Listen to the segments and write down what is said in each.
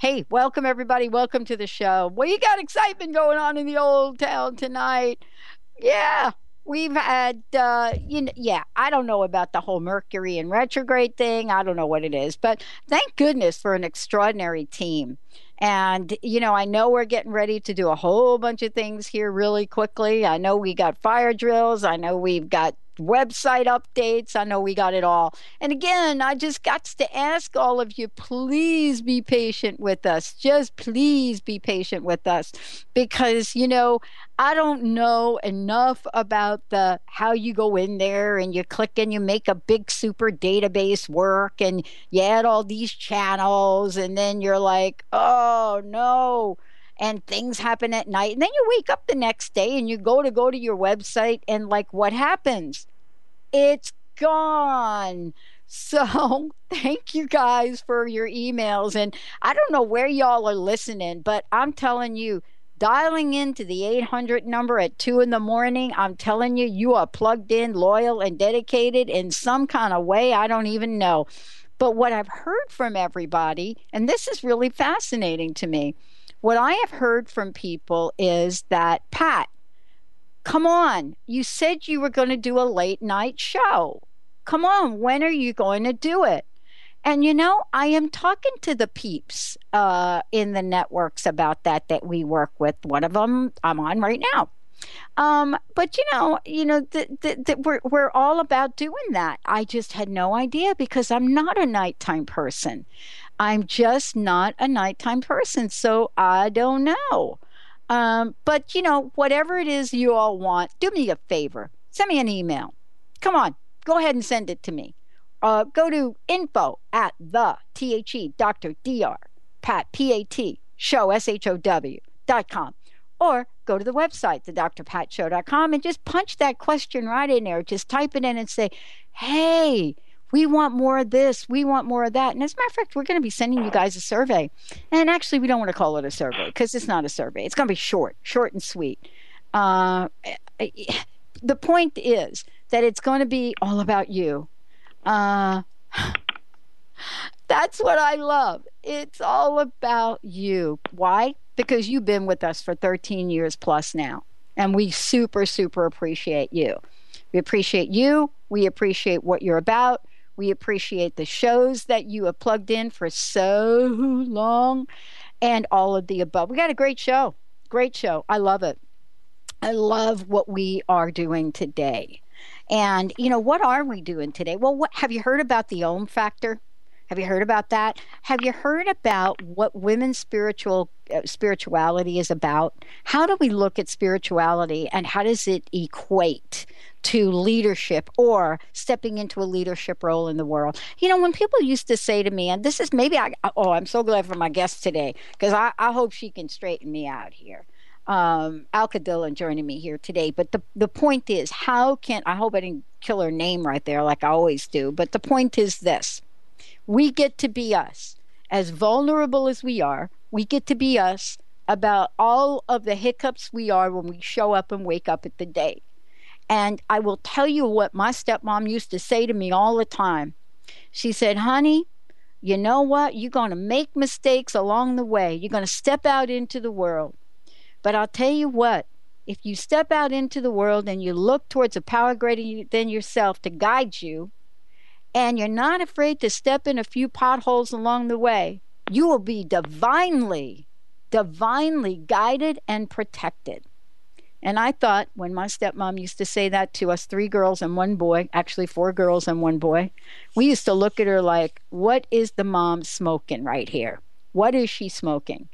Hey, welcome everybody. Welcome to the show. Well, you got excitement going on in the old town tonight. Yeah, we've had uh you know, yeah i don't know about the whole mercury and retrograde thing i don't know what it is but thank goodness for an extraordinary team and you know i know we're getting ready to do a whole bunch of things here really quickly i know we got fire drills i know we've got website updates. I know we got it all. And again, I just got to ask all of you please be patient with us. Just please be patient with us because, you know, I don't know enough about the how you go in there and you click and you make a big super database work and you add all these channels and then you're like, "Oh, no." And things happen at night and then you wake up the next day and you go to go to your website and like what happens? It's gone. So thank you guys for your emails and i don't know where y'all are listening but i'm telling you dialing into the 800 number at 2 in the morning i'm telling you you are plugged in loyal and dedicated in some kind of way i don't even know. But what i've heard from everybody and this is really fascinating to me what I have heard from people is that, Pat, come on, you said you were going to do a late night show. Come on, when are you going to do it? And you know, I am talking to the peeps uh, in the networks about that that we work with. One of them I'm on right now. Um, but you know, you know th- we're we're all about doing that. I just had no idea because I'm not a nighttime person. I'm just not a nighttime person, so I don't know. Um, but you know, whatever it is you all want, do me a favor. Send me an email. Come on, go ahead and send it to me. Uh, go to info at the T-H-E, Dr. D-R, Pat, P-A-T, show, S-H-O-W, dot com. Or go to the website, thedrpatshow.com, and just punch that question right in there. Just type it in and say, hey, we want more of this, we want more of that. And as a matter of fact, we're going to be sending you guys a survey. And actually, we don't want to call it a survey because it's not a survey. It's going to be short, short and sweet. Uh, the point is that it's going to be all about you. Uh, that's what I love. It's all about you. Why? Because you've been with us for 13 years plus now. And we super, super appreciate you. We appreciate you. We appreciate what you're about. We appreciate the shows that you have plugged in for so long and all of the above. We got a great show. Great show. I love it. I love what we are doing today. And, you know, what are we doing today? Well, what have you heard about the Om factor? Have you heard about that? Have you heard about what women's spiritual uh, spirituality is about? How do we look at spirituality and how does it equate to leadership or stepping into a leadership role in the world? You know, when people used to say to me, and this is maybe I, oh, I'm so glad for my guest today because I, I hope she can straighten me out here um, Alka Dhillon joining me here today. But the, the point is, how can I hope I didn't kill her name right there like I always do. But the point is this we get to be us. As vulnerable as we are, we get to be us about all of the hiccups we are when we show up and wake up at the day. And I will tell you what my stepmom used to say to me all the time. She said, honey, you know what? You're going to make mistakes along the way. You're going to step out into the world. But I'll tell you what, if you step out into the world and you look towards a power greater than yourself to guide you, and you're not afraid to step in a few potholes along the way, you will be divinely, divinely guided and protected. And I thought when my stepmom used to say that to us three girls and one boy, actually four girls and one boy, we used to look at her like, what is the mom smoking right here? What is she smoking?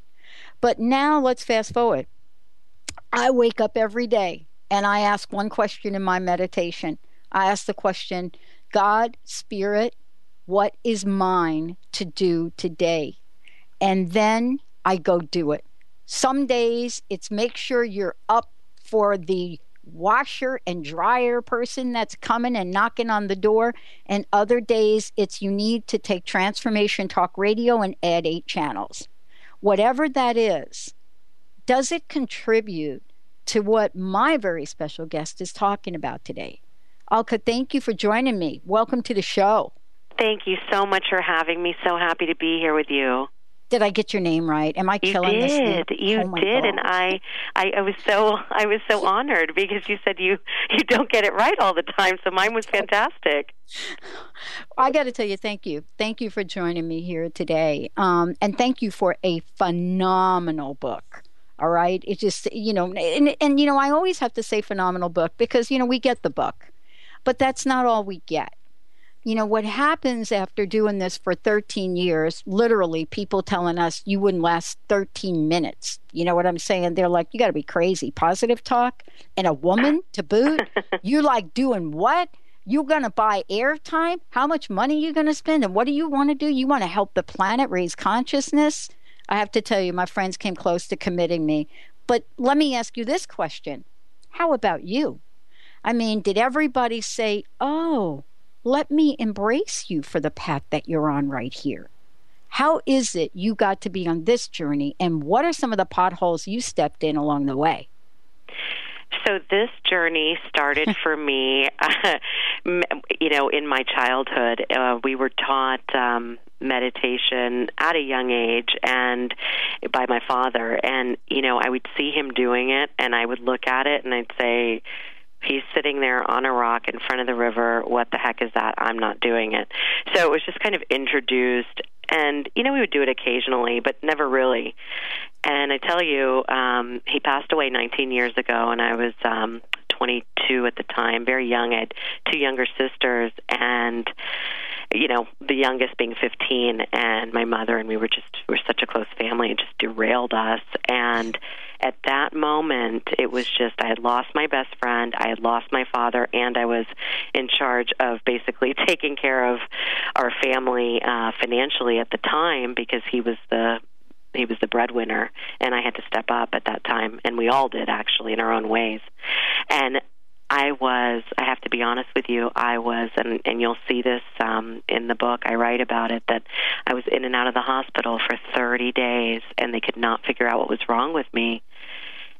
But now let's fast forward. I wake up every day and I ask one question in my meditation. I ask the question, God, Spirit, what is mine to do today? And then I go do it. Some days it's make sure you're up for the washer and dryer person that's coming and knocking on the door. And other days, it's you need to take Transformation Talk Radio and add eight channels. Whatever that is, does it contribute to what my very special guest is talking about today? Alka, thank you for joining me. Welcome to the show. Thank you so much for having me. So happy to be here with you. Did I get your name right? Am I killing you did. this? You oh did, God. and I, I, I was so, I was so honored because you said you, you don't get it right all the time. So mine was fantastic. I got to tell you, thank you, thank you for joining me here today, um, and thank you for a phenomenal book. All right, it just you know, and and you know, I always have to say phenomenal book because you know we get the book, but that's not all we get. You know what happens after doing this for 13 years literally people telling us you wouldn't last 13 minutes. You know what i'm saying? They're like you got to be crazy. Positive talk and a woman to boot? You like doing what? You're going to buy airtime? How much money you going to spend? And what do you want to do? You want to help the planet raise consciousness? I have to tell you my friends came close to committing me. But let me ask you this question. How about you i mean did everybody say oh let me embrace you for the path that you're on right here. How is it you got to be on this journey, and what are some of the potholes you stepped in along the way? So this journey started for me, uh, you know, in my childhood. Uh, we were taught um, meditation at a young age, and by my father. And you know, I would see him doing it, and I would look at it, and I'd say, He's sitting there on a rock in front of the river. What the heck is that? I'm not doing it. So it was just kind of introduced. And, you know, we would do it occasionally, but never really. And I tell you, um, he passed away 19 years ago, and I was um, 22 at the time, very young. I had two younger sisters, and you know, the youngest being 15, and my mother and we were just we were such a close family. It just derailed us. And at that moment, it was just I had lost my best friend, I had lost my father, and I was in charge of basically taking care of our family uh, financially at the time because he was the he was the breadwinner and I had to step up at that time and we all did actually in our own ways. And I was, I have to be honest with you, I was, and, and you'll see this um, in the book, I write about it, that I was in and out of the hospital for 30 days and they could not figure out what was wrong with me.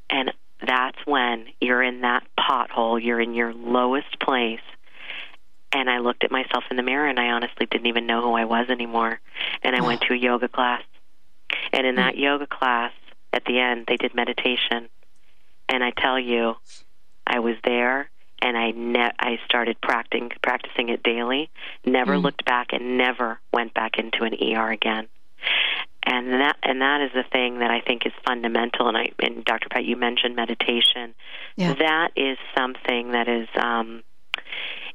And that's when you're in that pothole, you're in your lowest place. And I looked at myself in the mirror and I honestly didn't even know who I was anymore. And I went to a yoga class. And in that yoga class, at the end, they did meditation. And I tell you, I was there and I ne- I started practicing practicing it daily. Never mm. looked back and never went back into an ER again. And that and that is the thing that I think is fundamental. And I and Dr. Pat, you mentioned meditation. Yeah. That is something that is um,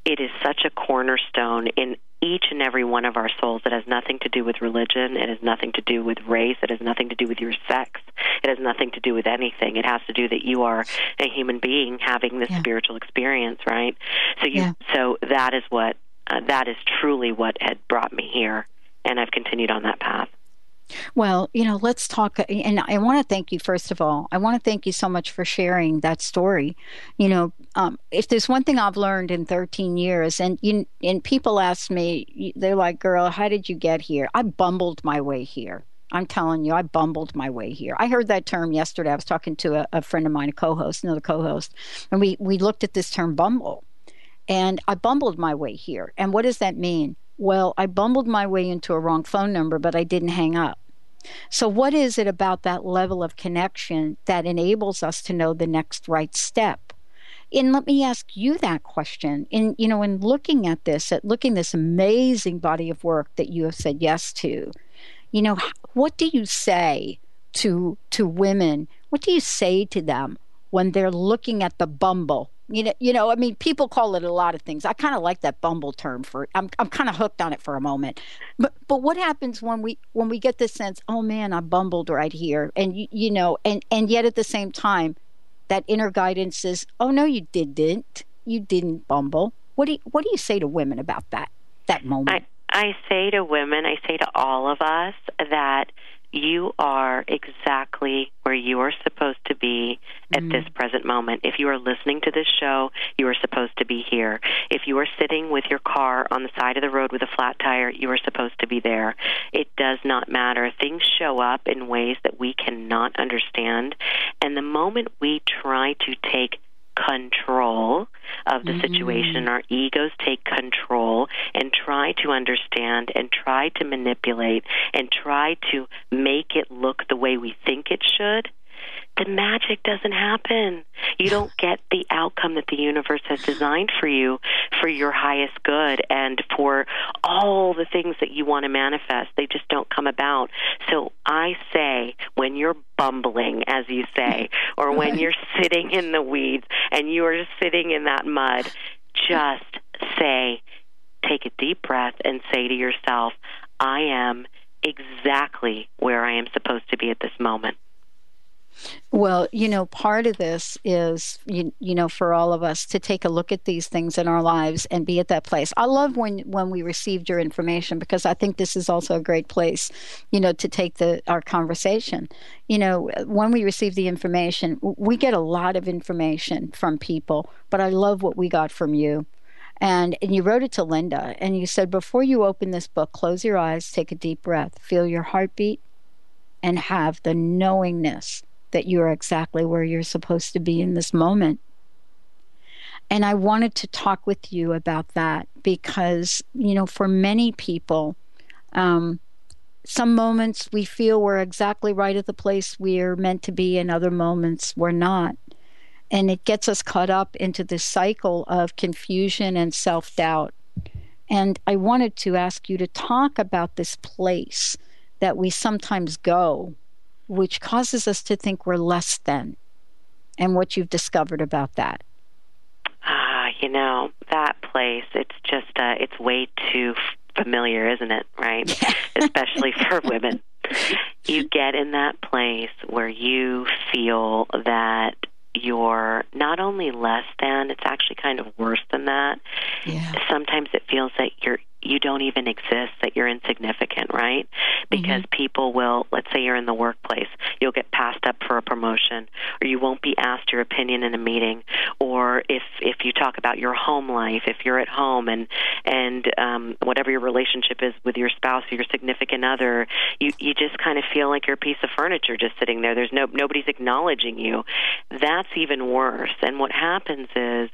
it is such a cornerstone in each and every one of our souls. It has nothing to do with religion. It has nothing to do with race. It has nothing to do with your sex. It has nothing to do with anything. It has to do that you are a human being having this yeah. spiritual experience, right? So you, yeah. so that is what uh, that is truly what had brought me here, and I've continued on that path. Well, you know, let's talk. And I want to thank you, first of all. I want to thank you so much for sharing that story. You know, um, if there's one thing I've learned in 13 years, and you, and people ask me, they're like, "Girl, how did you get here?" I bumbled my way here. I'm telling you, I bumbled my way here. I heard that term yesterday. I was talking to a, a friend of mine, a co-host, another co-host, and we we looked at this term bumble, and I bumbled my way here. And what does that mean? Well, I bumbled my way into a wrong phone number, but I didn't hang up. So, what is it about that level of connection that enables us to know the next right step? And let me ask you that question. In you know, in looking at this, at looking this amazing body of work that you have said yes to, you know, what do you say to to women? What do you say to them when they're looking at the bumble you know, you know, I mean, people call it a lot of things. I kind of like that bumble term for. I'm, I'm kind of hooked on it for a moment. But, but what happens when we when we get this sense? Oh man, I bumbled right here, and you, you know, and and yet at the same time, that inner guidance says, oh no, you didn't. You didn't bumble. What do you, what do you say to women about that that moment? I, I say to women, I say to all of us that you are exactly where you are supposed to be at mm. this present moment. If you are listening to this show, you are supposed to be here. If you are sitting with your car on the side of the road with a flat tire, you are supposed to be there. It does not matter. Things show up in ways that we cannot understand. And the moment we try to take control of the mm-hmm. situation. Our egos take control and try to understand and try to manipulate and try to make it look the way we think it should the magic doesn't happen. You don't get the outcome that the universe has designed for you for your highest good and for all the things that you want to manifest. They just don't come about. So I say, when you're bumbling, as you say, or when you're sitting in the weeds and you are sitting in that mud, just say, take a deep breath and say to yourself, I am exactly where I am supposed to be at this moment. Well, you know, part of this is you, you know for all of us to take a look at these things in our lives and be at that place. I love when when we received your information because I think this is also a great place, you know, to take the our conversation. You know, when we receive the information, we get a lot of information from people, but I love what we got from you. And, and you wrote it to Linda, and you said, Before you open this book, close your eyes, take a deep breath, feel your heartbeat, and have the knowingness that you're exactly where you're supposed to be in this moment. And I wanted to talk with you about that because, you know, for many people, um, some moments we feel we're exactly right at the place we're meant to be, and other moments we're not. And it gets us caught up into this cycle of confusion and self doubt. And I wanted to ask you to talk about this place that we sometimes go which causes us to think we're less than, and what you've discovered about that. Ah, you know, that place, it's just, uh, it's way too familiar, isn't it? Right? Especially for women. You get in that place where you feel that you're not only less than, it's actually kind of worse than that. Yeah. Sometimes it feels that you're you don't even exist, that you're insignificant, right? Because mm-hmm. people will, let's say you're in the workplace, you'll get passed up for a promotion, or you won't be asked your opinion in a meeting, or if if you talk about your home life, if you're at home and and um, whatever your relationship is with your spouse or your significant other, you you just kind of feel like you're a piece of furniture just sitting there. There's no nobody's acknowledging you. That's even worse. And what happens is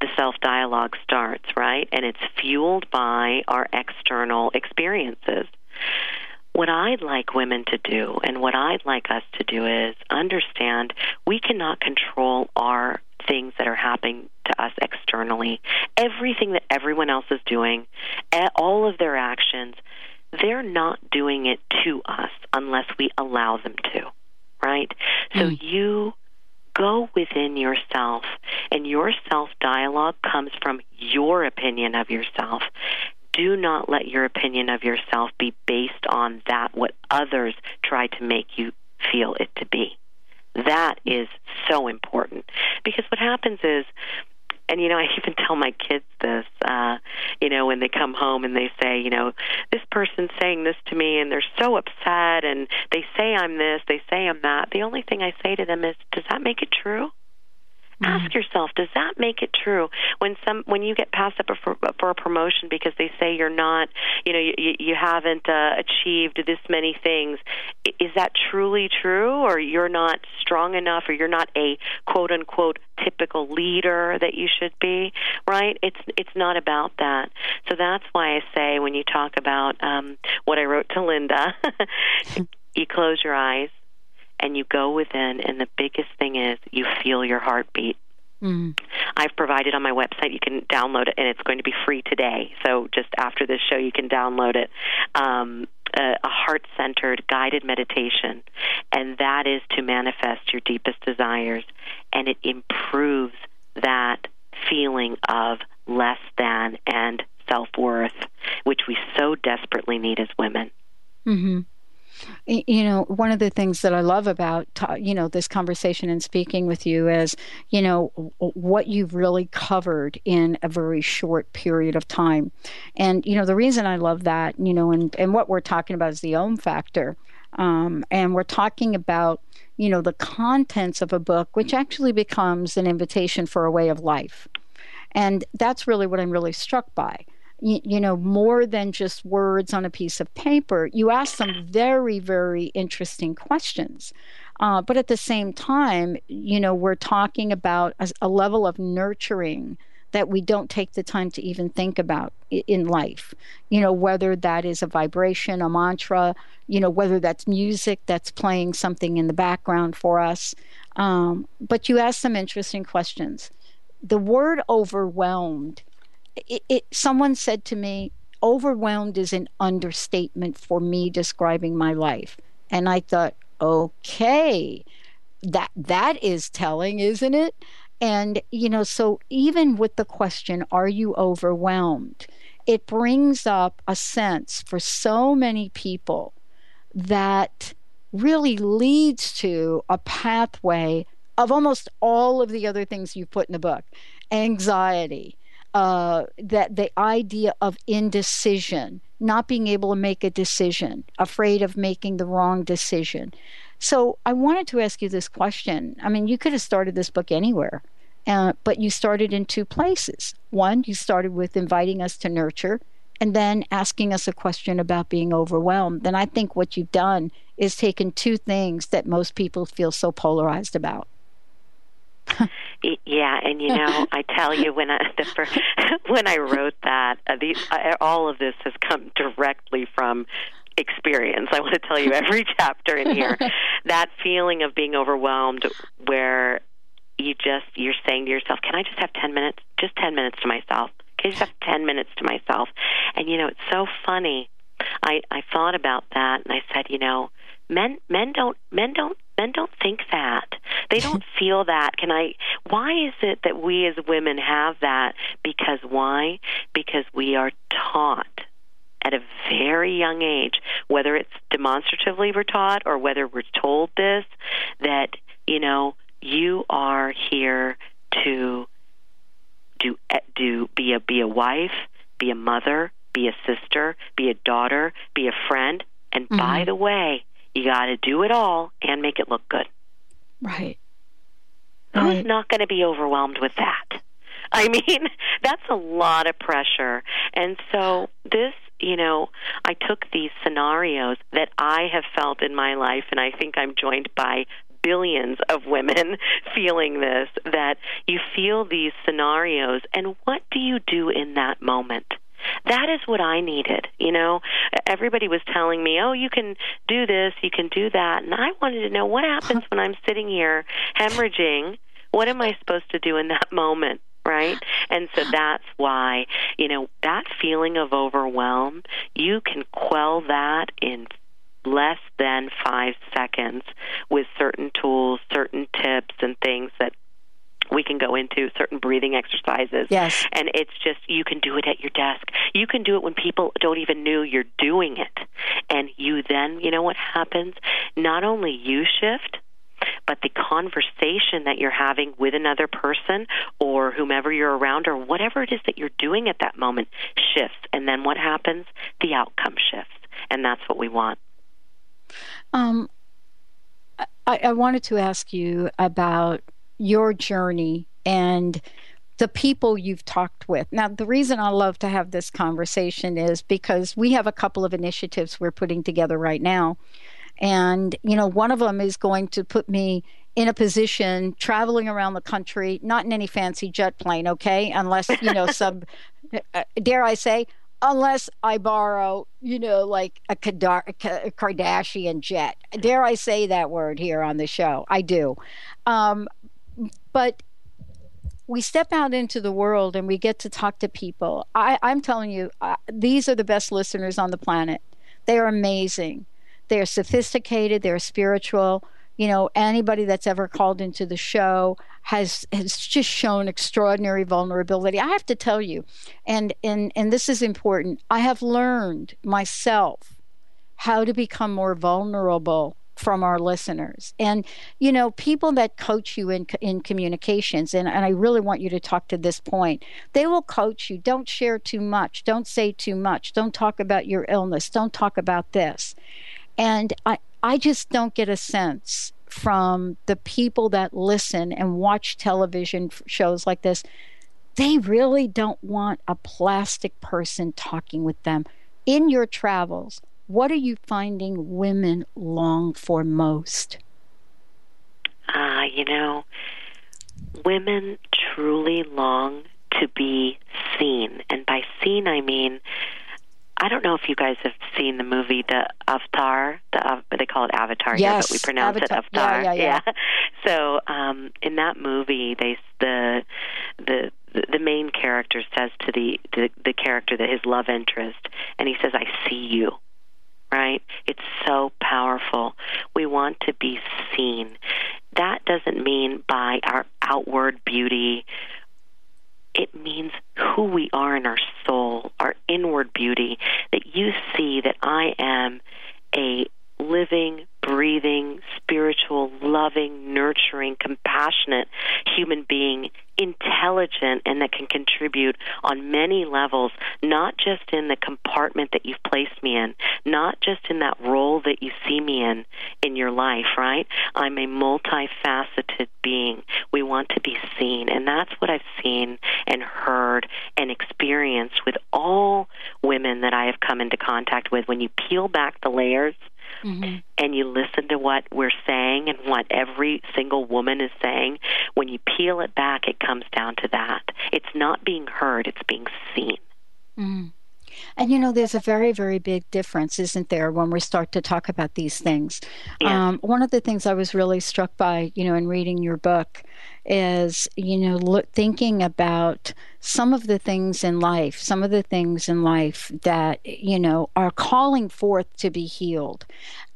the self dialogue starts, right? And it's fueled by our external experiences. What I'd like women to do and what I'd like us to do is understand we cannot control our things that are happening to us externally. Everything that everyone else is doing, all of their actions, they're not doing it to us unless we allow them to, right? So hmm. you go within yourself, and your self dialogue comes from your opinion of yourself. Do not let your opinion of yourself be based on that what others try to make you feel it to be. That is so important because what happens is and you know, I even tell my kids this, uh, you know, when they come home and they say, you know, this person's saying this to me and they're so upset and they say I'm this, they say I'm that. The only thing I say to them is, does that make it true? Mm-hmm. Ask yourself, does that make it true when some when you get passed up for, for a promotion because they say you're not, you know, you, you haven't uh, achieved this many things? Is that truly true, or you're not strong enough, or you're not a quote unquote typical leader that you should be? Right? It's it's not about that. So that's why I say when you talk about um, what I wrote to Linda. you close your eyes and you go within, and the biggest thing is you feel your heartbeat. Mm. I've provided on my website. You can download it, and it's going to be free today. So just after this show, you can download it. Um, a, a heart centered guided meditation, and that is to manifest your deepest desires, and it improves that feeling of less than and self worth, which we so desperately need as women. Mm-hmm. You know, one of the things that I love about you know this conversation and speaking with you is you know what you've really covered in a very short period of time, and you know the reason I love that you know and and what we're talking about is the Om factor, um, and we're talking about you know the contents of a book, which actually becomes an invitation for a way of life, and that's really what I'm really struck by you, you, know, more than just words on a piece of paper. You ask some very, very interesting questions. Uh, but at the same time, you know, we're talking about a, a, level of nurturing that we don't take the time to even think about in life. You know, whether that is a vibration, a mantra, you know, whether that's music that's playing something in the background for us. Um, but you ask some interesting questions. The word overwhelmed it, it, someone said to me, overwhelmed is an understatement for me describing my life. And I thought, okay, that that is telling, isn't it? And you know, so even with the question, are you overwhelmed? It brings up a sense for so many people that really leads to a pathway of almost all of the other things you put in the book anxiety, uh, that the idea of indecision, not being able to make a decision, afraid of making the wrong decision. So I wanted to ask you this question. I mean, you could have started this book anywhere, uh, but you started in two places. One, you started with inviting us to nurture, and then asking us a question about being overwhelmed. And I think what you've done is taken two things that most people feel so polarized about yeah, and you know, I tell you when I the first, when I wrote that, uh, these uh, all of this has come directly from experience. I want to tell you every chapter in here that feeling of being overwhelmed where you just you're saying to yourself, "Can I just have 10 minutes? Just 10 minutes to myself." Can I just have 10 minutes to myself? And you know, it's so funny. I I thought about that and I said, you know, men men don't men don't men don't think that. They don't feel that. Can i why is it that we as women have that? Because why? Because we are taught at a very young age whether it's demonstratively we're taught or whether we're told this that you know you are here to do do be a be a wife be a mother be a sister be a daughter be a friend. And mm-hmm. by the way you got to do it all and make it look good. Right. Who's right. not going to be overwhelmed with that? I mean, that's a lot of pressure. And so this, you know, I took these scenarios that I have felt in my life, and I think I'm joined by billions of women feeling this that you feel these scenarios, and what do you do in that moment? That is what I needed. You know, everybody was telling me, "Oh, you can do this, you can do that," and I wanted to know what happens when I'm sitting here hemorrhaging. What am I supposed to do in that moment? right? And so that's why, you know, that feeling of overwhelm, you can quell that in less than five seconds with certain tools, certain tips, and things that we can go into certain breathing exercises. Yes. And it's just, you can do it at your desk. You can do it when people don't even know you're doing it. And you then, you know what happens? Not only you shift, but the conversation that you're having with another person or whomever you're around or whatever it is that you're doing at that moment shifts. And then what happens? The outcome shifts. And that's what we want. Um, I, I wanted to ask you about your journey and the people you've talked with. Now, the reason I love to have this conversation is because we have a couple of initiatives we're putting together right now. And, you know, one of them is going to put me in a position traveling around the country, not in any fancy jet plane, okay? Unless, you know, some, uh, dare I say, unless I borrow, you know, like a, Kardashian jet. Dare I say that word here on the show? I do. Um, but we step out into the world and we get to talk to people. I, am telling you, these are the best listeners on the planet. They are amazing. They are sophisticated. They're spiritual. You know, anybody that's ever called into the show has has just shown extraordinary vulnerability. I have to tell you, and and and this is important. I have learned myself how to become more vulnerable from our listeners. And you know people that coach you in in communications and, and i really want you to talk to this point they will coach you don't share too much. Don't say too much. Don't talk about your illness. Don't talk about this. And i i just don't get a sense from the people that listen and watch television shows like this. They really don't want a plastic person talking with them. In your travels what are you finding women long for most? Ah, uh, you know, women truly long to be seen. And by seen, I mean, I don't know if you guys have seen the movie The Avatar. The they call it Avatar yes, here, but we pronounce Avatar. it Avatar. Yeah, yeah, yeah. So um, in that movie, they the the the main character says to the, the the character that his love interest, and he says, "I see you." Right? It's so powerful. We want to be seen. That doesn't mean by our outward beauty. It means who we are in our soul, our inward beauty, that you see that I am a living, breathing, spiritual, loving, nurturing, compassionate human being, intelligent, and that can contribute on many levels, not just in the compartment that you've placed me in, not just in that role that you see me in in your life, right? I'm a multifaceted being. We want to be seen, and that's what I've seen and heard and experienced with all women that I have come into contact with. When you peel back the layers, mm-hmm. and you listen to what we're saying and what every single woman is saying, when you peel it back, it comes down to that. It's not being heard, it's being seen. Mm-hmm. And you know, there's a very, very big difference, isn't there, when we start to talk about these things? Yes. Um, one of the things I was really struck by, you know, in reading your book is, you know, look, thinking about some of the things in life, some of the things in life that, you know, are calling forth to be healed.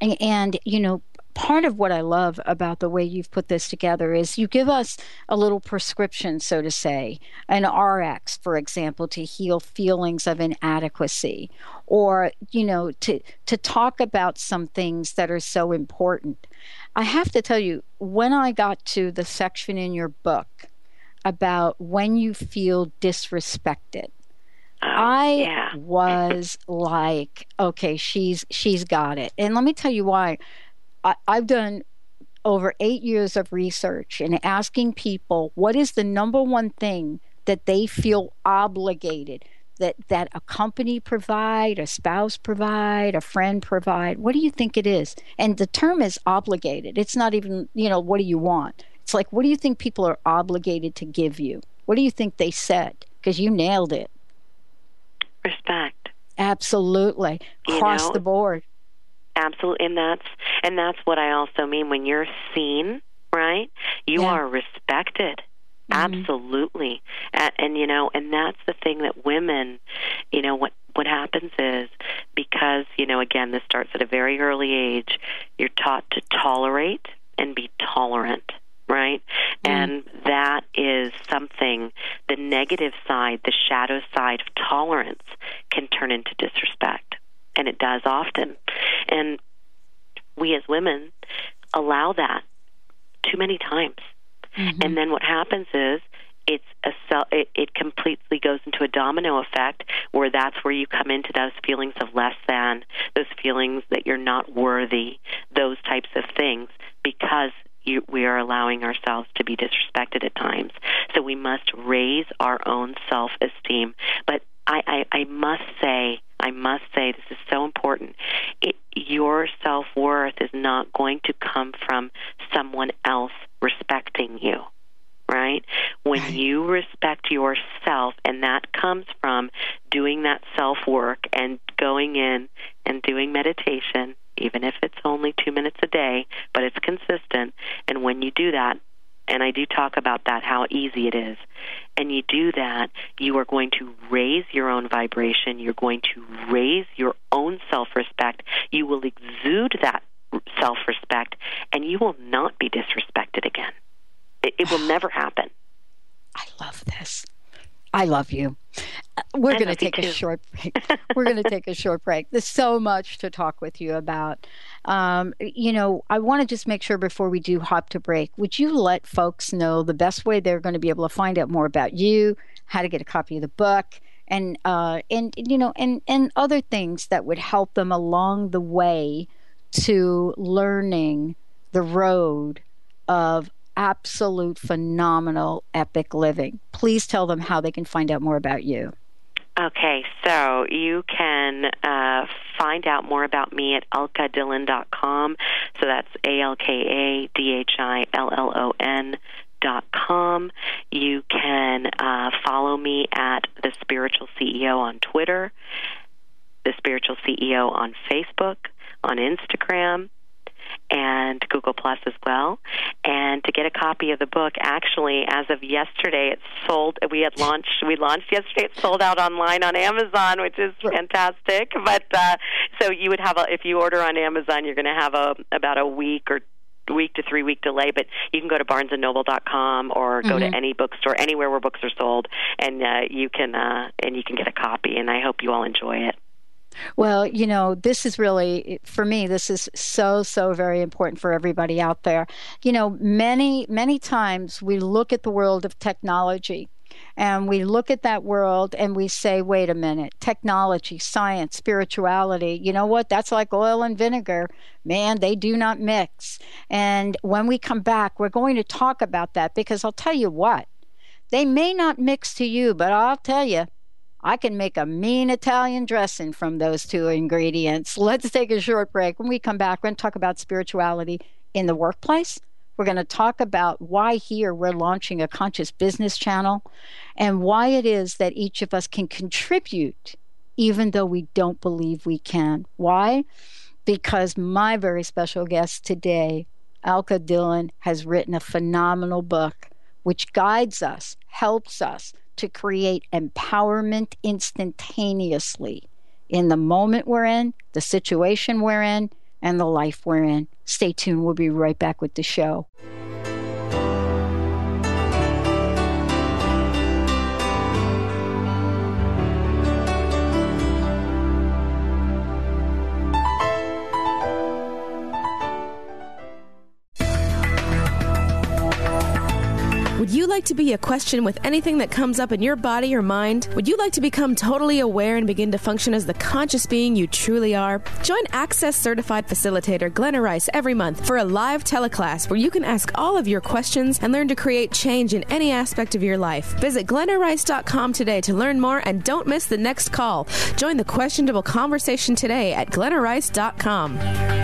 And, and you know, part of what I love about the way you've put this together is you give us a little prescription, so to say, an RX, for example, to heal feelings of inadequacy, or you know, to to talk about some things that are so important. I have to tell you, when I got to the section in your book about when you feel disrespected. Oh, I yeah. was like, okay, she's she's got it. And let me tell you why. I, I've done over eight years of research and asking people what is the number one thing that they feel obligated that that a company provide, a spouse provide, a friend provide. What do you think it is? And the term is obligated. It's not even, you know, what do you want? It's like what do you think people are obligated to give you? What do you think they said? Because you nailed it. Respect. Absolutely. Across you know, the board. Absolutely, and that's and that's what I also mean when you're seen, right? You yeah. are respected. Mm-hmm. Absolutely, and, and you know, and that's the thing that women, you know, what what happens is because you know, again, this starts at a very early age. You're taught to tolerate and be tolerant right? Mm. And that is something, the negative side, the shadow side of tolerance can turn into disrespect and it does often. And we as women allow that too many times. Mm-hmm. And then what happens is it's a cell, it, it completely goes into a domino effect where that's where you come into those feelings of less than, those feelings that you're not worthy, those types of things because you, we are allowing ourselves to be disrespected at times. So we must raise our own self esteem. But I, I, I must say, I must say, this is so important. It, your self worth is not going to come from someone else respecting you, right? When right. you respect yourself, and that comes from doing that self work and going in and doing meditation, even if it's only two minutes a day, but it's consistent. And when you do that, and I do talk about that, how easy it is, and you do that, you are going to raise your own vibration. You're going to raise your own self respect. You will exude that self respect, and you will not be disrespected again. It, it will never happen. I love this. I love you. We're going to take a short break. We're going to take a short break. There's so much to talk with you about. Um, you know, I want to just make sure before we do hop to break, would you let folks know the best way they're going to be able to find out more about you, how to get a copy of the book, and uh, and you know, and and other things that would help them along the way to learning the road of absolute phenomenal epic living. Please tell them how they can find out more about you. Okay, so you can uh, find out more about me at alkadhillon.com. So that's A L K A D H I L L O N dot com. You can uh, follow me at the Spiritual CEO on Twitter, the Spiritual CEO on Facebook, on Instagram and Google Plus as well. And to get a copy of the book, actually, as of yesterday, it's sold. We had launched. We launched yesterday. It's sold out online on Amazon, which is fantastic. But uh, so you would have a if you order on Amazon, you're going to have a about a week or week to three week delay, but you can go to barnesandnoble.com or go mm-hmm. to any bookstore, anywhere where books are sold, and uh, you can uh, and you can get a copy. And I hope you all enjoy it. Well, you know, this is really, for me, this is so, so very important for everybody out there. You know, many, many times we look at the world of technology and we look at that world and we say, wait a minute, technology, science, spirituality, you know what? That's like oil and vinegar. Man, they do not mix. And when we come back, we're going to talk about that because I'll tell you what, they may not mix to you, but I'll tell you, I can make a mean Italian dressing from those two ingredients. Let's take a short break. When we come back, we're going to talk about spirituality in the workplace. We're going to talk about why here we're launching a conscious business channel and why it is that each of us can contribute even though we don't believe we can. Why? Because my very special guest today, Alka Dhillon, has written a phenomenal book which guides us, helps us to create empowerment instantaneously in the moment we're in, the situation we're in, and the life we're in. Stay tuned. We'll be right back with the show. Would you like to be a question with anything that comes up in your body or mind? Would you like to become totally aware and begin to function as the conscious being you truly are? Join Access Certified Facilitator Glenna Rice every month for a live teleclass where you can ask all of your questions and learn to create change in any aspect of your life. Visit glennarice.com today to learn more and don't miss the next call. Join the questionable conversation today at glennarice.com.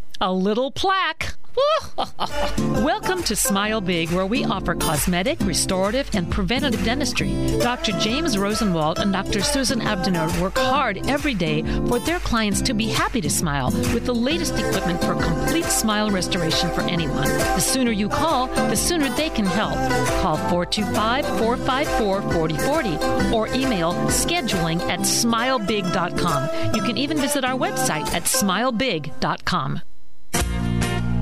A little plaque. Welcome to Smile Big, where we offer cosmetic, restorative, and preventative dentistry. Dr. James Rosenwald and Dr. Susan Abdenur work hard every day for their clients to be happy to smile with the latest equipment for complete smile restoration for anyone. The sooner you call, the sooner they can help. Call 425 454 4040 or email scheduling at smilebig.com. You can even visit our website at smilebig.com.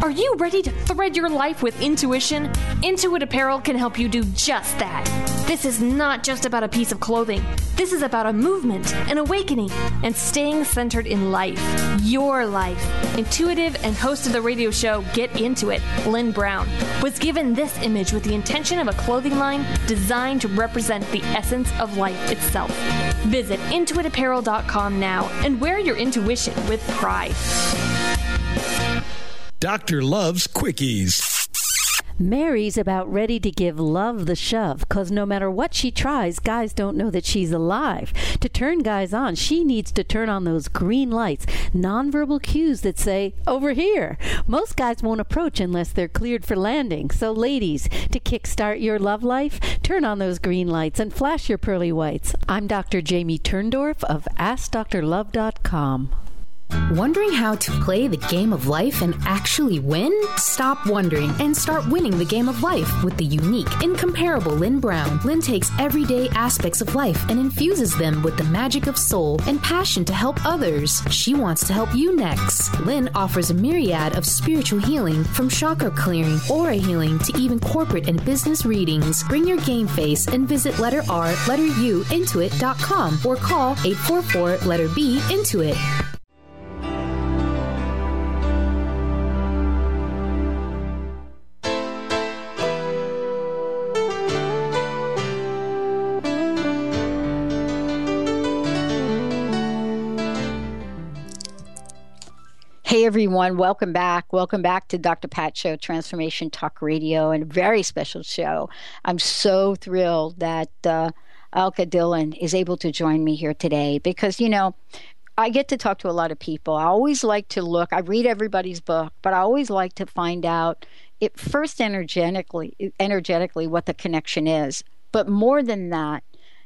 Are you ready to thread your life with intuition? Intuit Apparel can help you do just that. This is not just about a piece of clothing. This is about a movement, an awakening, and staying centered in life. Your life. Intuitive and host of the radio show Get Into It, Lynn Brown, was given this image with the intention of a clothing line designed to represent the essence of life itself. Visit intuitapparel.com now and wear your intuition with pride. Doctor loves quickies. Mary's about ready to give love the shove because no matter what she tries, guys don't know that she's alive. To turn guys on, she needs to turn on those green lights, nonverbal cues that say, over here. Most guys won't approach unless they're cleared for landing. So, ladies, to kickstart your love life, turn on those green lights and flash your pearly whites. I'm Dr. Jamie Turndorf of AskDrLove.com. Wondering how to play the game of life and actually win? Stop wondering and start winning the game of life with the unique, incomparable Lynn Brown. Lynn takes everyday aspects of life and infuses them with the magic of soul and passion to help others. She wants to help you next. Lynn offers a myriad of spiritual healing from chakra clearing, aura healing to even corporate and business readings. Bring your game face and visit letter R, letter U, intuit.com or call 844 letter B, Intuit. Everyone, welcome back. Welcome back to Dr. Pat Show Transformation Talk Radio and a very special show. I'm so thrilled that uh, Alka Dhillon is able to join me here today because, you know, I get to talk to a lot of people. I always like to look, I read everybody's book, but I always like to find out it first energetically energetically what the connection is. But more than that,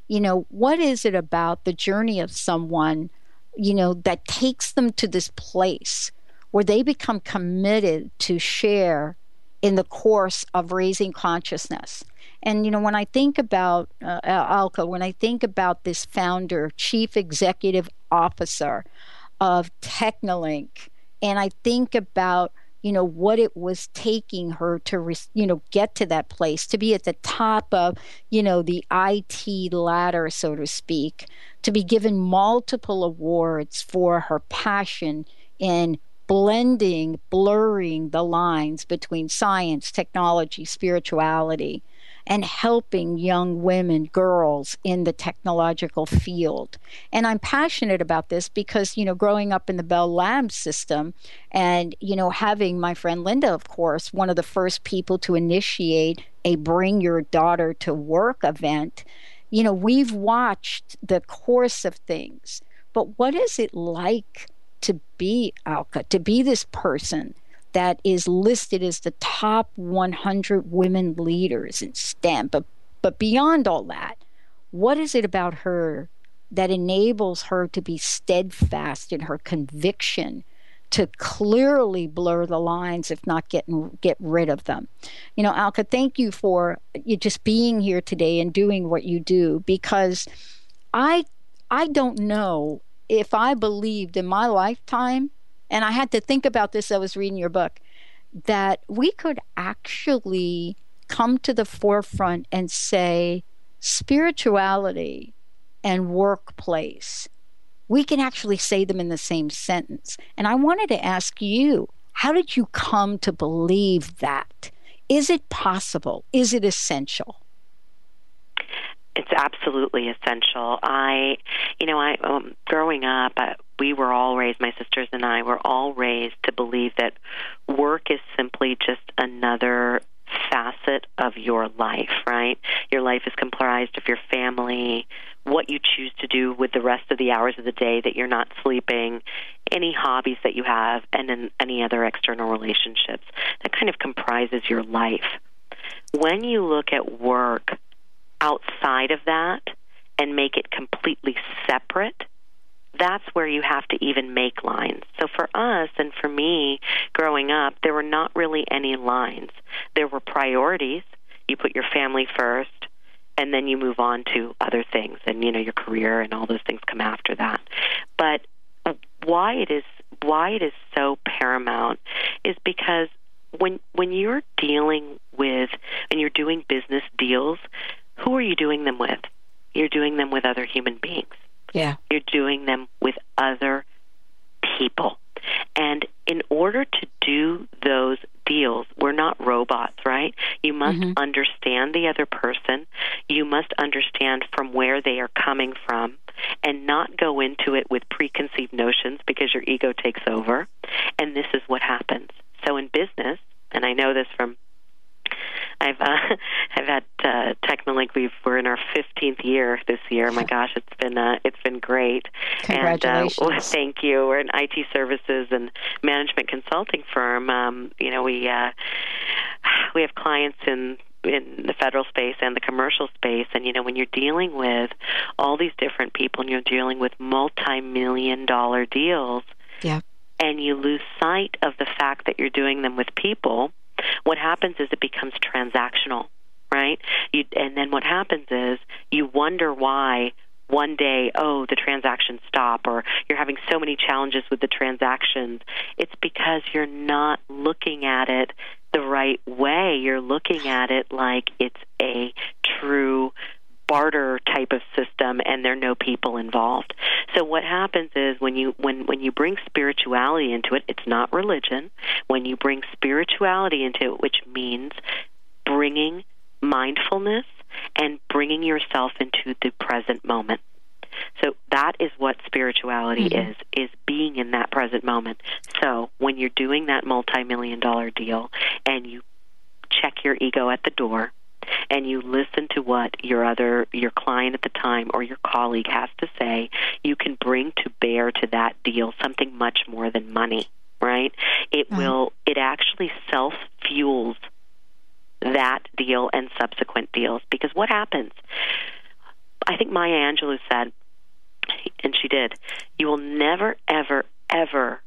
you know, what is it about the journey of someone you know, that takes them to this place where they become committed to share in the course of raising consciousness. And, you know, when I think about uh, Alka, when I think about this founder, chief executive officer of Technolink, and I think about you know what it was taking her to you know get to that place to be at the top of you know the IT ladder so to speak to be given multiple awards for her passion in blending blurring the lines between science technology spirituality and helping young women, girls in the technological field. And I'm passionate about this because, you know, growing up in the Bell Labs system and, you know, having my friend Linda, of course, one of the first people to initiate a Bring Your Daughter to Work event, you know, we've watched the course of things. But what is it like to be Alka, to be this person that is listed as the top 100 women leaders in STEM. But, but beyond all that, what is it about her that enables her to be steadfast in her conviction to clearly blur the lines, if not get get rid of them. You know, Alka, thank you for you just being here today and doing what you do because I I don't know if I believed in my lifetime and I had to think about this. I was reading your book that we could actually come to the forefront and say spirituality and workplace. We can actually say them in the same sentence. And I wanted to ask you, how did you come to believe that? Is it possible? Is it essential? It's absolutely essential. I, you know, I um, growing up, I, we were all raised. My sisters and I were all raised to believe that work is simply just another facet of your life, right? Your life is comprised of your family, what you choose to do with the rest of the hours of the day that you're not sleeping, any hobbies that you have, and then any other external relationships. That kind of comprises your life. When you look at work outside of that and make it completely separate, that's where you have to even make lines. So for us and for me growing up, there were not really any lines. There were priorities. You put your family first and then you move on to other things and you know your career and all those things come after that. But why it is why it is so paramount is because when when you're dealing with and you're doing business deals, who are you doing them with? You're doing them with other human beings. Yeah. You're doing them with other people. And in order to do those deals, we're not robots, right? You must Mm-hmm. understand the other person. You must understand from where they are coming from and not go into it with preconceived notions because your ego takes over. And this is what happens. So in business, and I know this from I've uh, I've had uh, Technolink. We've we're in our 15th year this year. My gosh, it's been uh, it's been great. Congratulations. And, uh, well, thank you. We're an IT services and management consulting firm. Um, you know, we uh, we have clients in in the federal space and the commercial space and you know when you're dealing with all these different people and you're dealing with multi-million dollar deals Yeah. and you lose sight of the fact that you're doing them with people, what happens is it becomes transactional, right? You, and then what happens is you wonder why one day, oh, the transactions stop, or you're having so many challenges with the transactions. It's because you're not looking at it the right way. You're looking at it like it's a true barter type of system and there are no people involved. So what happens is when you when when you bring spirituality into it, it's not religion. When you bring spirituality into it, which means bringing mindfulness and bringing yourself into the present moment. So that is what spirituality Mhm. is is being in that present moment. So when you're doing that multi-million dollar deal and you check your ego at the door and you listen to what your other your client at the time or your colleague has to say, you can bring to bear to that deal something much more than money, right? It Right. will it actually self fuels that deal and subsequent deals because what happens I think Maya Angelou said and she did, you will never ever ever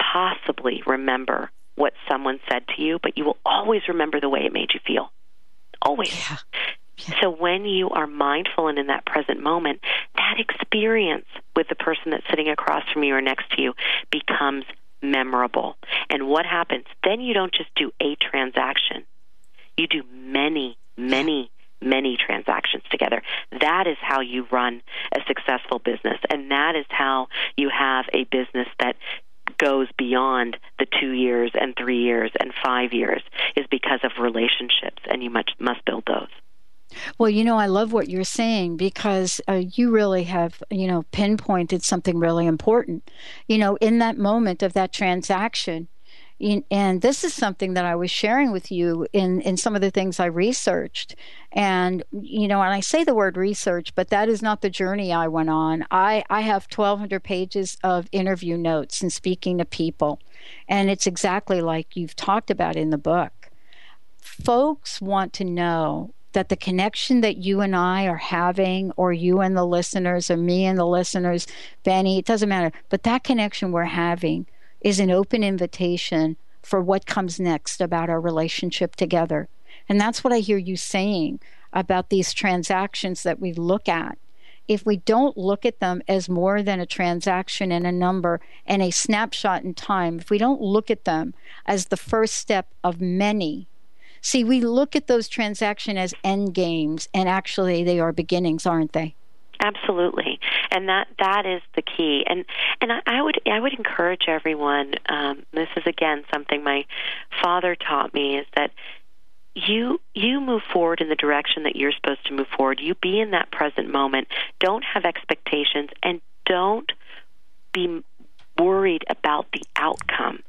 possibly remember what someone said to you, but you will always remember the way it made you feel. Always. Yeah. So when you are mindful and in that present moment, that experience with the person that's sitting across from you or next to you becomes memorable. And what happens? Then you don't just do a transaction. You do many, many, many transactions together. That is how you run a successful business. And that is how you have a business that goes beyond the two years and three years and five years is because of relationships and you must must build those. Well, you know, I love what you're saying because uh, you really have, you know, pinpointed something really important. You know, in that moment of that transaction, and this is something that I was sharing with you in, in some of the things I researched. And, you know, and I say the word research, but that is not the journey I went on. I, I have 1,200 pages of interview notes and speaking to people. And it's exactly like you've talked about in the book. Folks want to know that the connection that you and I are having, or you and the listeners, or me and the listeners, Benny, it doesn't matter, but that connection we're having is an open invitation for what comes next about our relationship together. And that's what I hear you saying about these transactions that we look at. If we don't look at them as more than a transaction and a number and a snapshot in time, if we don't look at them as the first step of many, see, we look at those transactions as end games, and actually they are beginnings, aren't they? Absolutely, and that that is the key. And and I, I would I would encourage everyone. Um, this is again something my father taught me is that you you move forward in the direction that you're supposed to move forward. You be in that present moment. Don't have expectations, and don't be worried about the outcome.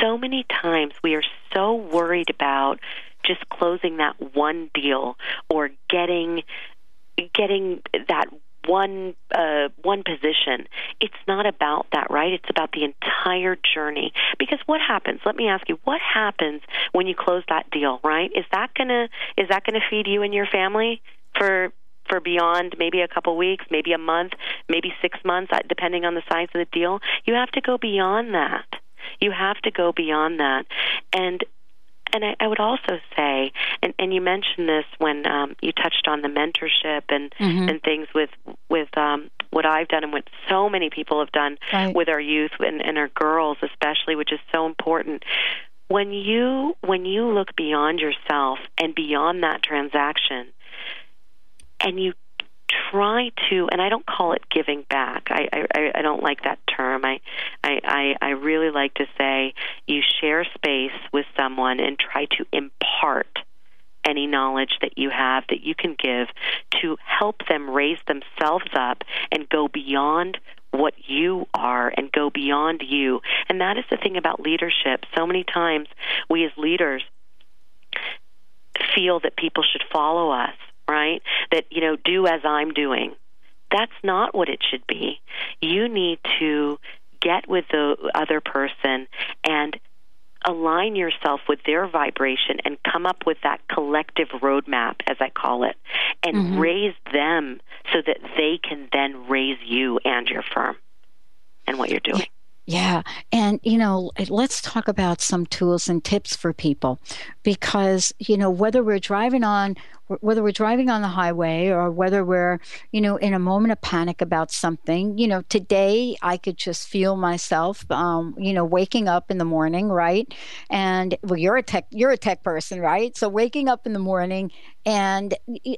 So many times we are so worried about just closing that one deal or getting getting that one uh, one position. It's not about that, right? It's about the entire journey. Because what happens? Let me ask you: What happens when you close that deal? Right? Is that gonna is that gonna feed you and your family for for beyond maybe a couple weeks, maybe a month, maybe six months, uh, depending on the size of the deal? You have to go beyond that. You have to go beyond that, and and I, I would also say, and, and you mentioned this when um, you touched on the mentorship and Mhm. and things with with um, what I've done and what so many people have done Right. with our youth and, and our girls, especially, which is so important. When you when you look beyond yourself and beyond that transaction, and you try to and I don't call it giving back. I I, I don't like that term. I, I I I really like to say you share space with someone and try to impart any knowledge that you have that you can give to help them raise themselves up and go beyond what you are and go beyond you. And that is the thing about leadership. So many times we as leaders feel that people should follow us, right? That, you know, do as I'm doing. That's not what it should be. You need to get with the other person and align yourself with their vibration and come up with that collective roadmap, as I call it, and mm-hmm. raise them so that they can then raise you and your firm and what you're doing. Yeah. And, you know, let's talk about some tools and tips for people because, you know, whether we're driving on, whether we're driving on the highway or whether we're, you know, in a moment of panic about something, you know, today I could just feel myself, um, you know, waking up in the morning, right? And well, you're a tech, you're a tech person, right? So waking up in the morning and,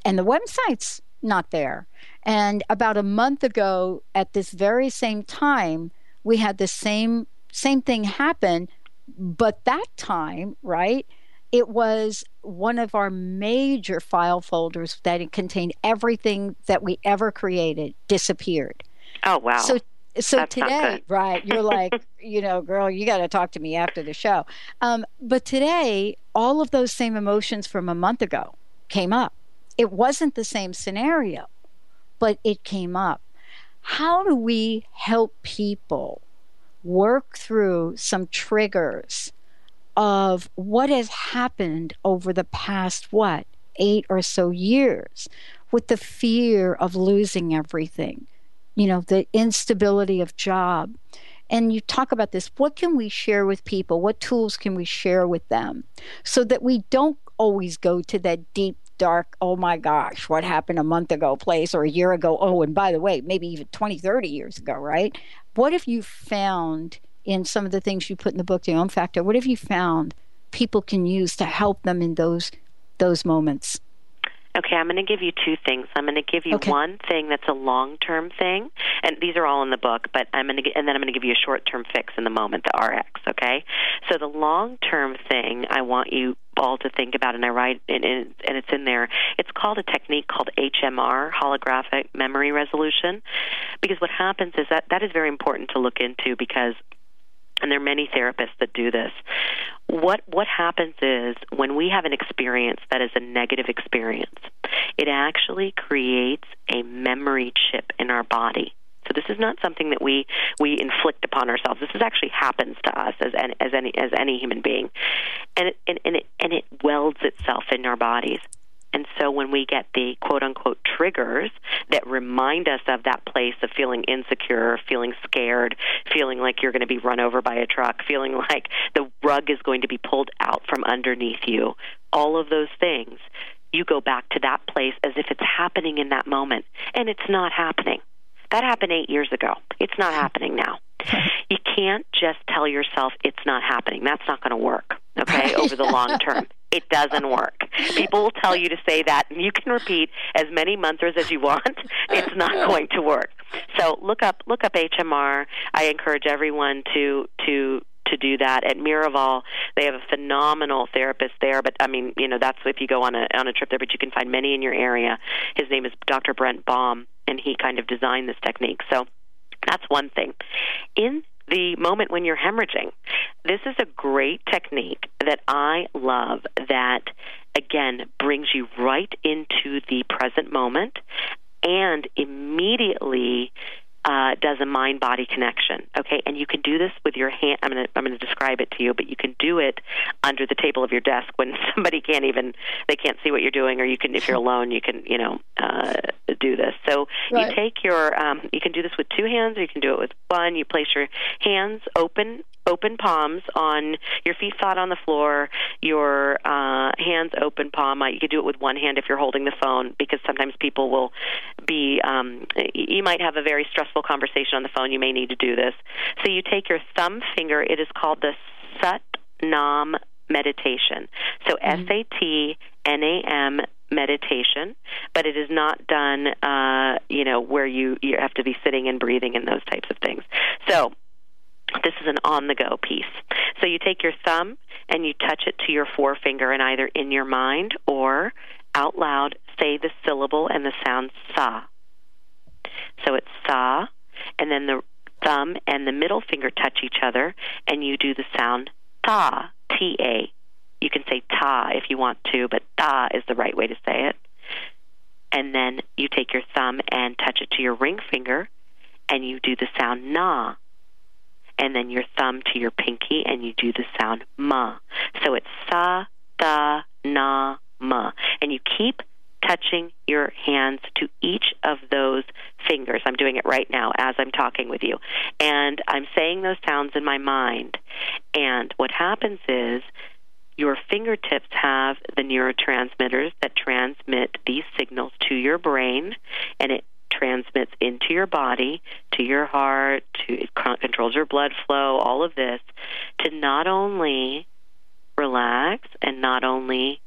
and the website's not there. And about a month ago at this very same time, we had the same same thing happen, but that time, right? It was one of our major file folders that contained everything that we ever created disappeared. Oh wow. So so That's today, right, you're like, you know, girl, you got to talk to me after the show. Um, but today, all of those same emotions from a month ago came up. It wasn't the same scenario, but it came up how do we help people work through some triggers of what has happened over the past, what, eight or so years with the fear of losing everything, you know, the instability of job. And you talk about this. What can we share with people? What tools can we share with them so that we don't always go to that deep dark, oh my gosh, what happened a month ago place or a year ago? Oh, and by the way, maybe even 20, 30 years ago, right? What have you found in some of the things you put in the book, The Om Factor? What have you found people can use to help them in those those moments? Okay, I'm going to give you two things. I'm going to give you okay. one thing that's a long-term thing, and these are all in the book. But I'm going to, and then I'm going to give you a short-term fix in the moment, the RX. Okay, so the long-term thing I want you all to think about, and I write, and, and it's in there. It's called a technique called HMR, holographic memory resolution, because what happens is that that is very important to look into because and there are many therapists that do this. What what happens is when we have an experience that is a negative experience, it actually creates a memory chip in our body. So this is not something that we we inflict upon ourselves. This is actually happens to us as as any as any human being, and it, and, and it and it welds itself in our bodies. And so when we get the quote unquote triggers that remind us of that place of feeling insecure, feeling scared, feeling like you're going to be run over by a truck, feeling like the rug is going to be pulled out from underneath you, all of those things, you go back to that place as if it's happening in that moment. And it's not happening. That happened eight years ago. It's not happening now. You can't just tell yourself it's not happening. That's not going to work, okay, over the long term. It doesn't work. People will tell you to say that, and you can repeat as many mantras as you want. It's not going to work. So look up look up HMR. I encourage everyone to to to do that at Miraval. They have a phenomenal therapist there, but I mean, you know, that's if you go on a on a trip there, but you can find many in your area. His name is Dr. Brent Baum, and he kind of designed this technique. So that's one thing. In the moment when you're hemorrhaging. This is a great technique that I love that, again, brings you right into the present moment and immediately uh, does a mind body connection. Okay, and you can do this with your hand. I'm going to I'm going to describe it to you, but you can do it under the table of your desk when somebody can't even they can't see what you're doing, or you can if you're alone, you can you know uh, do this. So right. you take your um, you can do this with two hands, or you can do it with one. You place your hands open open palms on your feet flat on the floor, your uh, hands open palm. You could do it with one hand if you're holding the phone because sometimes people will be, um, you might have a very stressful conversation on the phone. You may need to do this. So you take your thumb finger, it is called the Sat Nam meditation. So mm-hmm. S A T N A M meditation, but it is not done, uh, you know, where you you have to be sitting and breathing and those types of things. So this is an on the go piece. So you take your thumb and you touch it to your forefinger, and either in your mind or out loud say the syllable and the sound sa. So it's sa, and then the thumb and the middle finger touch each other, and you do the sound ta, T A. You can say ta if you want to, but ta is the right way to say it. And then you take your thumb and touch it to your ring finger, and you do the sound na. And then your thumb to your pinky, and you do the sound ma. So it's sa, da, na, ma. And you keep touching your hands to each of those fingers. I'm doing it right now as I'm talking with you. And I'm saying those sounds in my mind. And what happens is your fingertips have the neurotransmitters that transmit these signals to your brain, and it transmits into your body, to your heart, to it controls your blood flow, all of this to not only relax and not only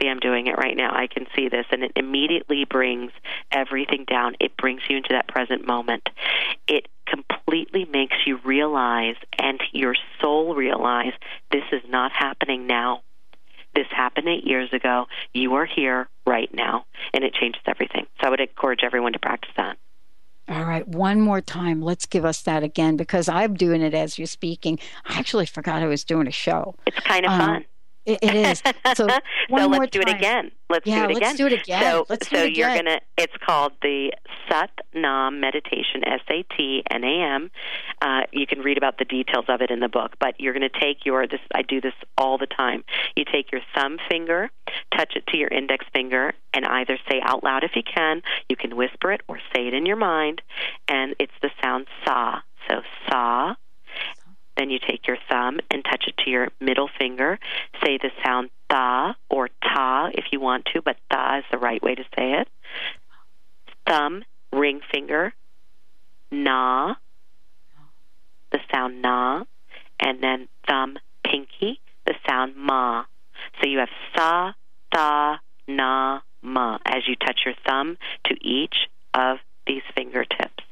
see I'm doing it right now. I can see this and it immediately brings everything down. It brings you into that present moment. It completely makes you realize and your soul realize this is not happening now. This happened eight years ago. You are here right now, and it changes everything. So I would encourage everyone to practice that. All right, one more time. Let's give us that again because I'm doing it as you're speaking. I actually forgot I was doing a show. It's kind of Um, fun. It, it is. So, so let's do it again. Let's Yeah, do it again. let's do it again. So, Let's so you're again. gonna. It's called the Sat Nam Meditation. S A T N A M. Uh, you can read about the details of it in the book. But you're gonna take your. This I do this all the time. You take your thumb finger, touch it to your index finger, and either say out loud if you can. You can whisper it or say it in your mind, and it's the sound sa. So sa. Then you take your thumb and touch it to your middle finger. Say the sound ta or ta if you want to, but ta is the right way to say it. Thumb, ring finger, na, the sound na, and then thumb, pinky, the sound ma. So you have sa, ta, na, ma as you touch your thumb to each of these fingertips.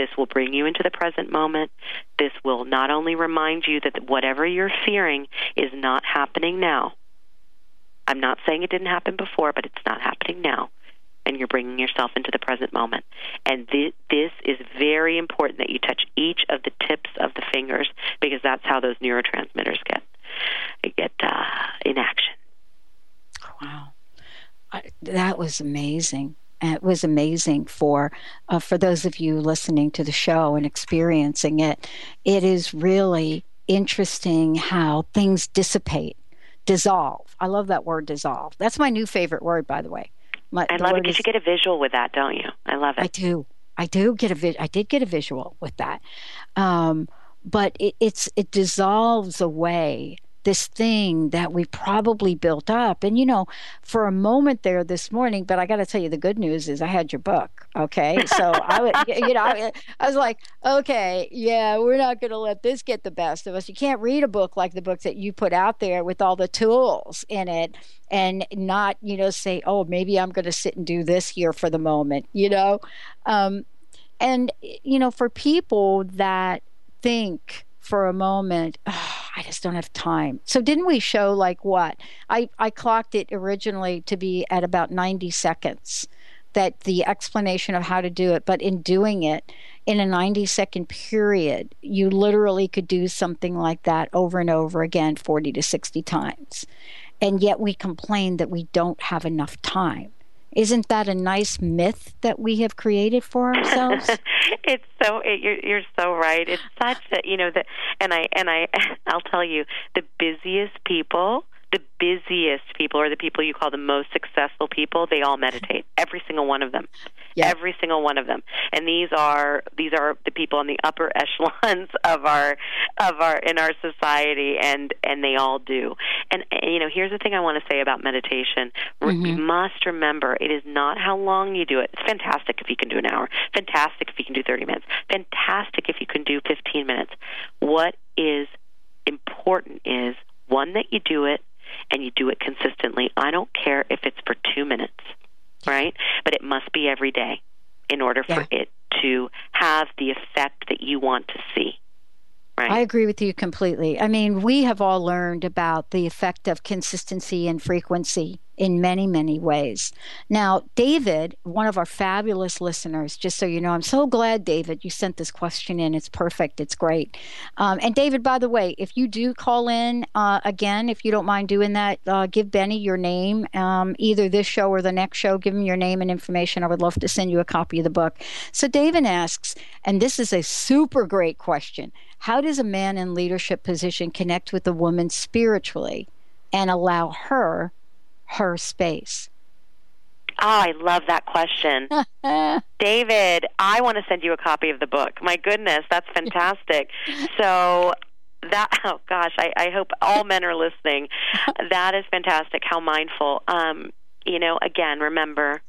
This will bring you into the present moment. This will not only remind you that whatever you're fearing is not happening now. I'm not saying it didn't happen before, but it's not happening now. And you're bringing yourself into the present moment. And thi- this is very important that you touch each of the tips of the fingers because that's how those neurotransmitters get get uh, in action. Wow, I, that was amazing. And It was amazing for uh, for those of you listening to the show and experiencing it. It is really interesting how things dissipate, dissolve. I love that word, dissolve. That's my new favorite word, by the way. My, I the love it because is- you get a visual with that, don't you? I love it. I do. I do get a vi- I did get a visual with that, um, but it, it's it dissolves away this thing that we probably built up. And you know, for a moment there this morning, but I got to tell you, the good news is I had your book. Okay, so I would, you know, I, I was like, okay, yeah, we're not going to let this get the best of us. You can't read a book like the book that you put out there with all the tools in it and not, you know, say, oh, maybe I'm going to sit and do this here for the moment, you know. Um, and you know, for people that think for a moment, "Oh, I just don't have time. So didn't we show like what? I I clocked it originally to be at about 90 seconds that the explanation of how to do it, but in doing it in a 90 second period, you literally could do something like that over and over again 40 to 60 times. And yet we complain that we don't have enough time. Isn't that a nice myth that we have created for ourselves? it's so it, you're you're so right. It's such a you know that, and I and I I'll tell you the busiest people. The busiest people, or the people you call the most successful people, they all meditate. Every single one of them. Yeah. Every single one of them. And these are these are the people on the upper echelons of our of our in our society, and and they all do. And, and you know, here's the thing I want to say about meditation. Re- You mm-hmm. must remember, it is not how long you do it. It's fantastic if you can do an hour. Fantastic if you can do 30 minutes. Fantastic if you can do 15 minutes. What is important is one that you do it and you do it consistently. I don't care if it's for two minutes, right? But it must be every day in order for it to have the effect that you want to see, right? I agree with you completely. I mean, we have all learned about the effect of consistency and frequency in many, many ways. Now, David, one of our fabulous listeners, just so you know, I'm so glad, David, you sent this question in. It's perfect. It's great. Um, and, David, by the way, if you do call in uh, again, if you don't mind doing that, uh, give Benny your name, um, either this show or the next show. Give him your name and information. I would love to send you a copy of the book. So, David asks, and this is a super great question how does a man in leadership position connect with a woman spiritually and allow her her space? Oh, I love that question. David, I want to send you a copy of the book. My goodness, that's fantastic. so that oh gosh, I, I hope all men are listening. That is fantastic. How mindful. Um, you know, again, remember,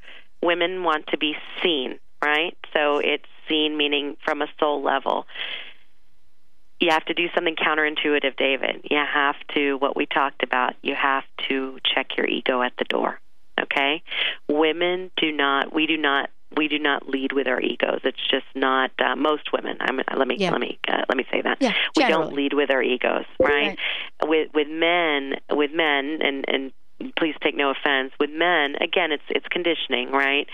women want to be seen, right? So it's seen meaning from a soul level you have to do something counterintuitive, David. You have to, what we talked about, you have to check your ego at the door. Okay? Women do not, we do not we do not lead with our egos. It's just not uh, most women. I'm, let me yeah. let me uh, let me say that yeah, we don't lead with our egos, right? right? With with men, with men, and and please take no offense. With men again it's it's conditioning right?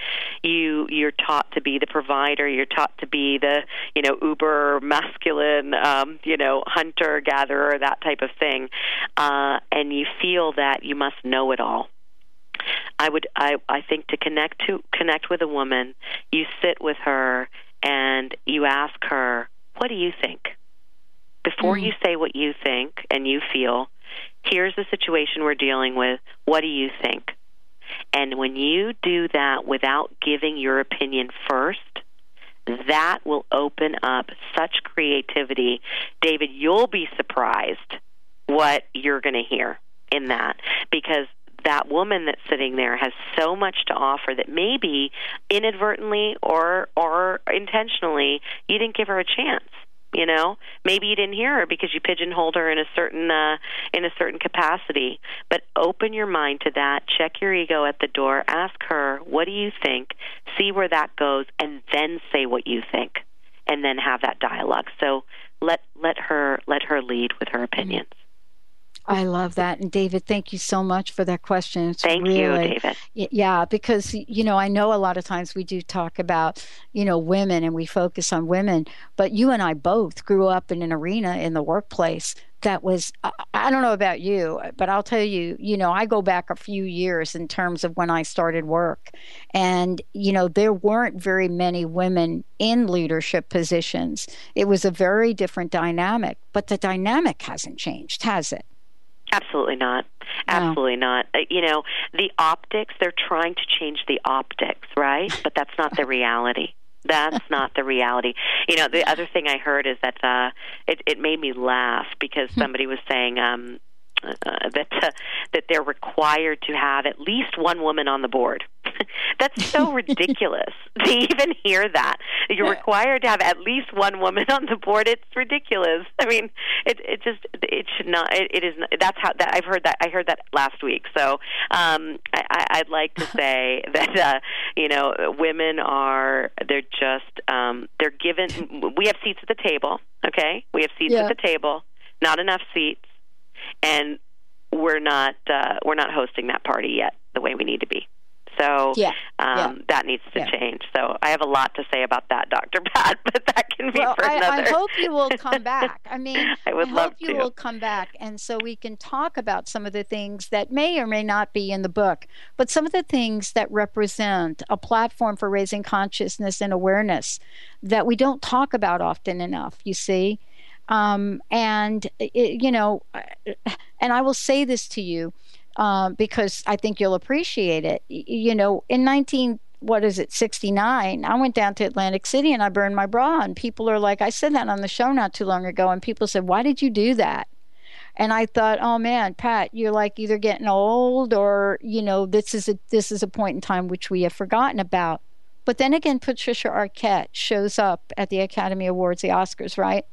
You you're taught to be the provider. You're taught to be the you know uber masculine um you know hunter gatherer that type of thing. Uh and you feel that you must know it all. I would i i think to connect to connect with a woman you sit with her and you ask her what do you think? Before mm. you say what you think and you feel here's the situation we're dealing with. What do you think? And when you do that without giving your opinion first, that will open up such creativity. David, you'll be surprised what you're going to hear in that because that woman that's sitting there has so much to offer that maybe inadvertently or or intentionally you didn't give her a chance you know? Maybe you didn't hear her because you pigeonholed her in a certain uh in a certain capacity. But open your mind to that. Check your ego at the door. Ask her what do you think? See where that goes and then say what you think. And then have that dialogue. So let let her let her lead with her opinions I love that. And David, thank you so much for that question. It's thank really, you, David. Yeah, because, you know, I know a lot of times we do talk about, you know, women and we focus on women, but you and I both grew up in an arena in the workplace that was I don't know about you, but I'll tell you, you know, I go back a few years in terms of when I started work. And, you know, there weren't very many women in leadership positions. It was a very different dynamic, but the dynamic hasn't changed, has it? Absolutely not. Absolutely no. not. Uh, you know, the optics, they're trying to change the optics, right? But that's not the reality. That's not the reality. You know, the other thing I heard is that uh it it made me laugh because hmm. somebody was saying um uh, that uh, that they're required to have at least one woman on the board. That's so ridiculous to even hear that. You're required to have at least one woman on the board. It's ridiculous. I mean, it it just it should not. It, it is. That's how that I've heard that. I heard that last week. So um, I, I'd like to say that uh, you know women are they're just um, they're given. We have seats at the table. Okay, we have seats yeah. at the table. Not enough seats and we're not uh, we're not hosting that party yet the way we need to be. So yeah, um, yeah. that needs to yeah. change. So I have a lot to say about that, Dr. Pat, but that can be well, for another. I, I hope you will come back. I mean, I would I love hope you will come back, and so we can talk about some of the things that may or may not be in the book, but some of the things that represent a platform for raising consciousness and awareness that we don't talk about often enough. You see. Um, and, it, you know, and I will say this to you um, because I think you'll appreciate it. You know, in 19, what is it, 69, I went down to Atlantic City and I burned my bra. And people are like, I said that on the show not too long ago. And people said, Why did you do that? and I thought, oh man, Pat, you're like either getting old or you know this is a this is a point in time which we have forgotten about. But then again, Patricia Arquette shows up at the Academy Awards, the Oscars, right?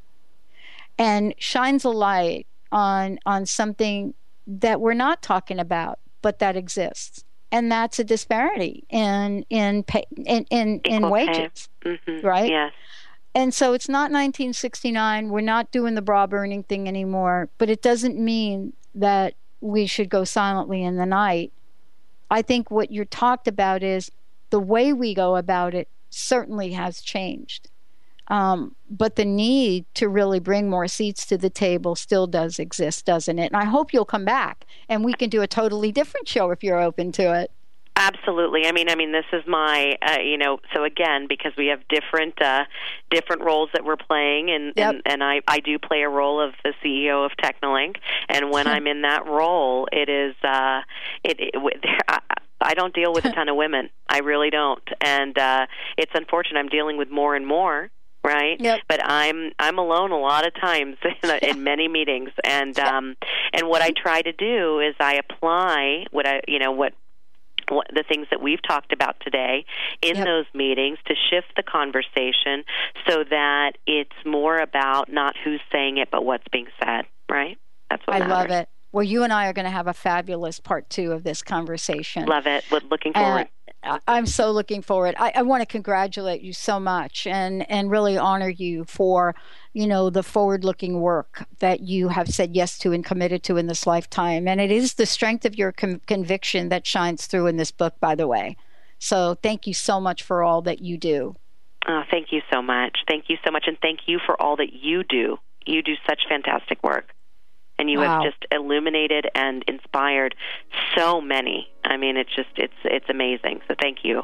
And shines a light on on something that we're not talking about but that exists and that's a disparity in in pay, in in, in wages mm-hmm. right yes And so it's not 1969. We're not doing the bra burning thing anymore, but it doesn't mean that we should go silently in the night. I think what you're talked about is the way we go about it certainly has changed. Um, but the need to really bring more seats to the table still does exist, doesn't it? And I hope you'll come back and we can do a totally different show if you're open to it. Absolutely. I mean, I mean, this is my, uh, you know, so again, because we have different, uh, different roles that we're playing, and Yep. and, and I, I do play a role of the CEO of Technolink, and when I'm in that role, it is, uh, it, it I, I don't deal with a ton of women. I really don't, and uh, it's unfortunate. I'm dealing with more and more. Right, Yep. but I'm I'm alone a lot of times in, in many meetings, and um, and what I try to do is I apply what I you know what what, the things that we've talked about today in Yep. those meetings to shift the conversation so that it's more about not who's saying it but what's being said right that's what I matters. love it. Well, you and I are going to have a fabulous part two of this conversation. love it Look- looking Uh, forward I- I'm so looking forward. I, I want to congratulate you so much and, and really honor you for, you know, the forward-looking work that you have said yes to and committed to in this lifetime. And it is the strength of your con- conviction that shines through in this book, by the way. So thank you so much for all that you do. oh, thank you so much thank you so much and thank you for all that you do you do such fantastic work and you Wow. have just illuminated and inspired so many i mean it's just it's it's amazing so thank you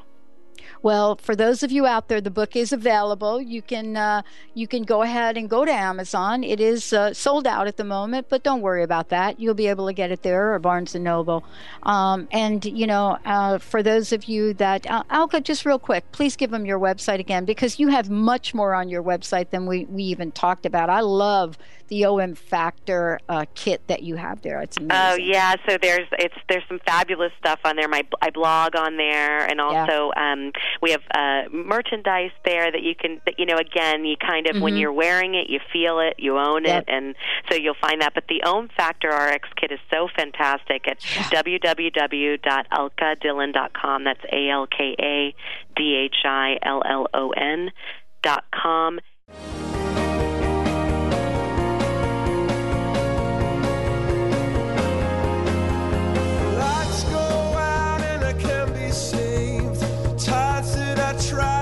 Well, for those of you out there, the book is available. You can uh, you can go ahead and go to Amazon. It is uh, sold out at the moment, but don't worry about that. You'll be able to get it there or Barnes and Noble. Um, and you know, uh, for those of you that uh, Alka, just real quick, please give them your website again because you have much more on your website than we we even talked about. I love the OM Factor uh, kit that you have there. It's amazing. Oh yeah, so there's it's there's some fabulous stuff on there. My I blog on there, and also um, we have uh, merchandise there that you can that you know again you kind of when Mhm. you're wearing it you feel it you own Yep. it and so you'll find that. But the OM Factor RX kit is so fantastic at www.alkadhillon.com. That's A L K A D H I L L O N dot com. Go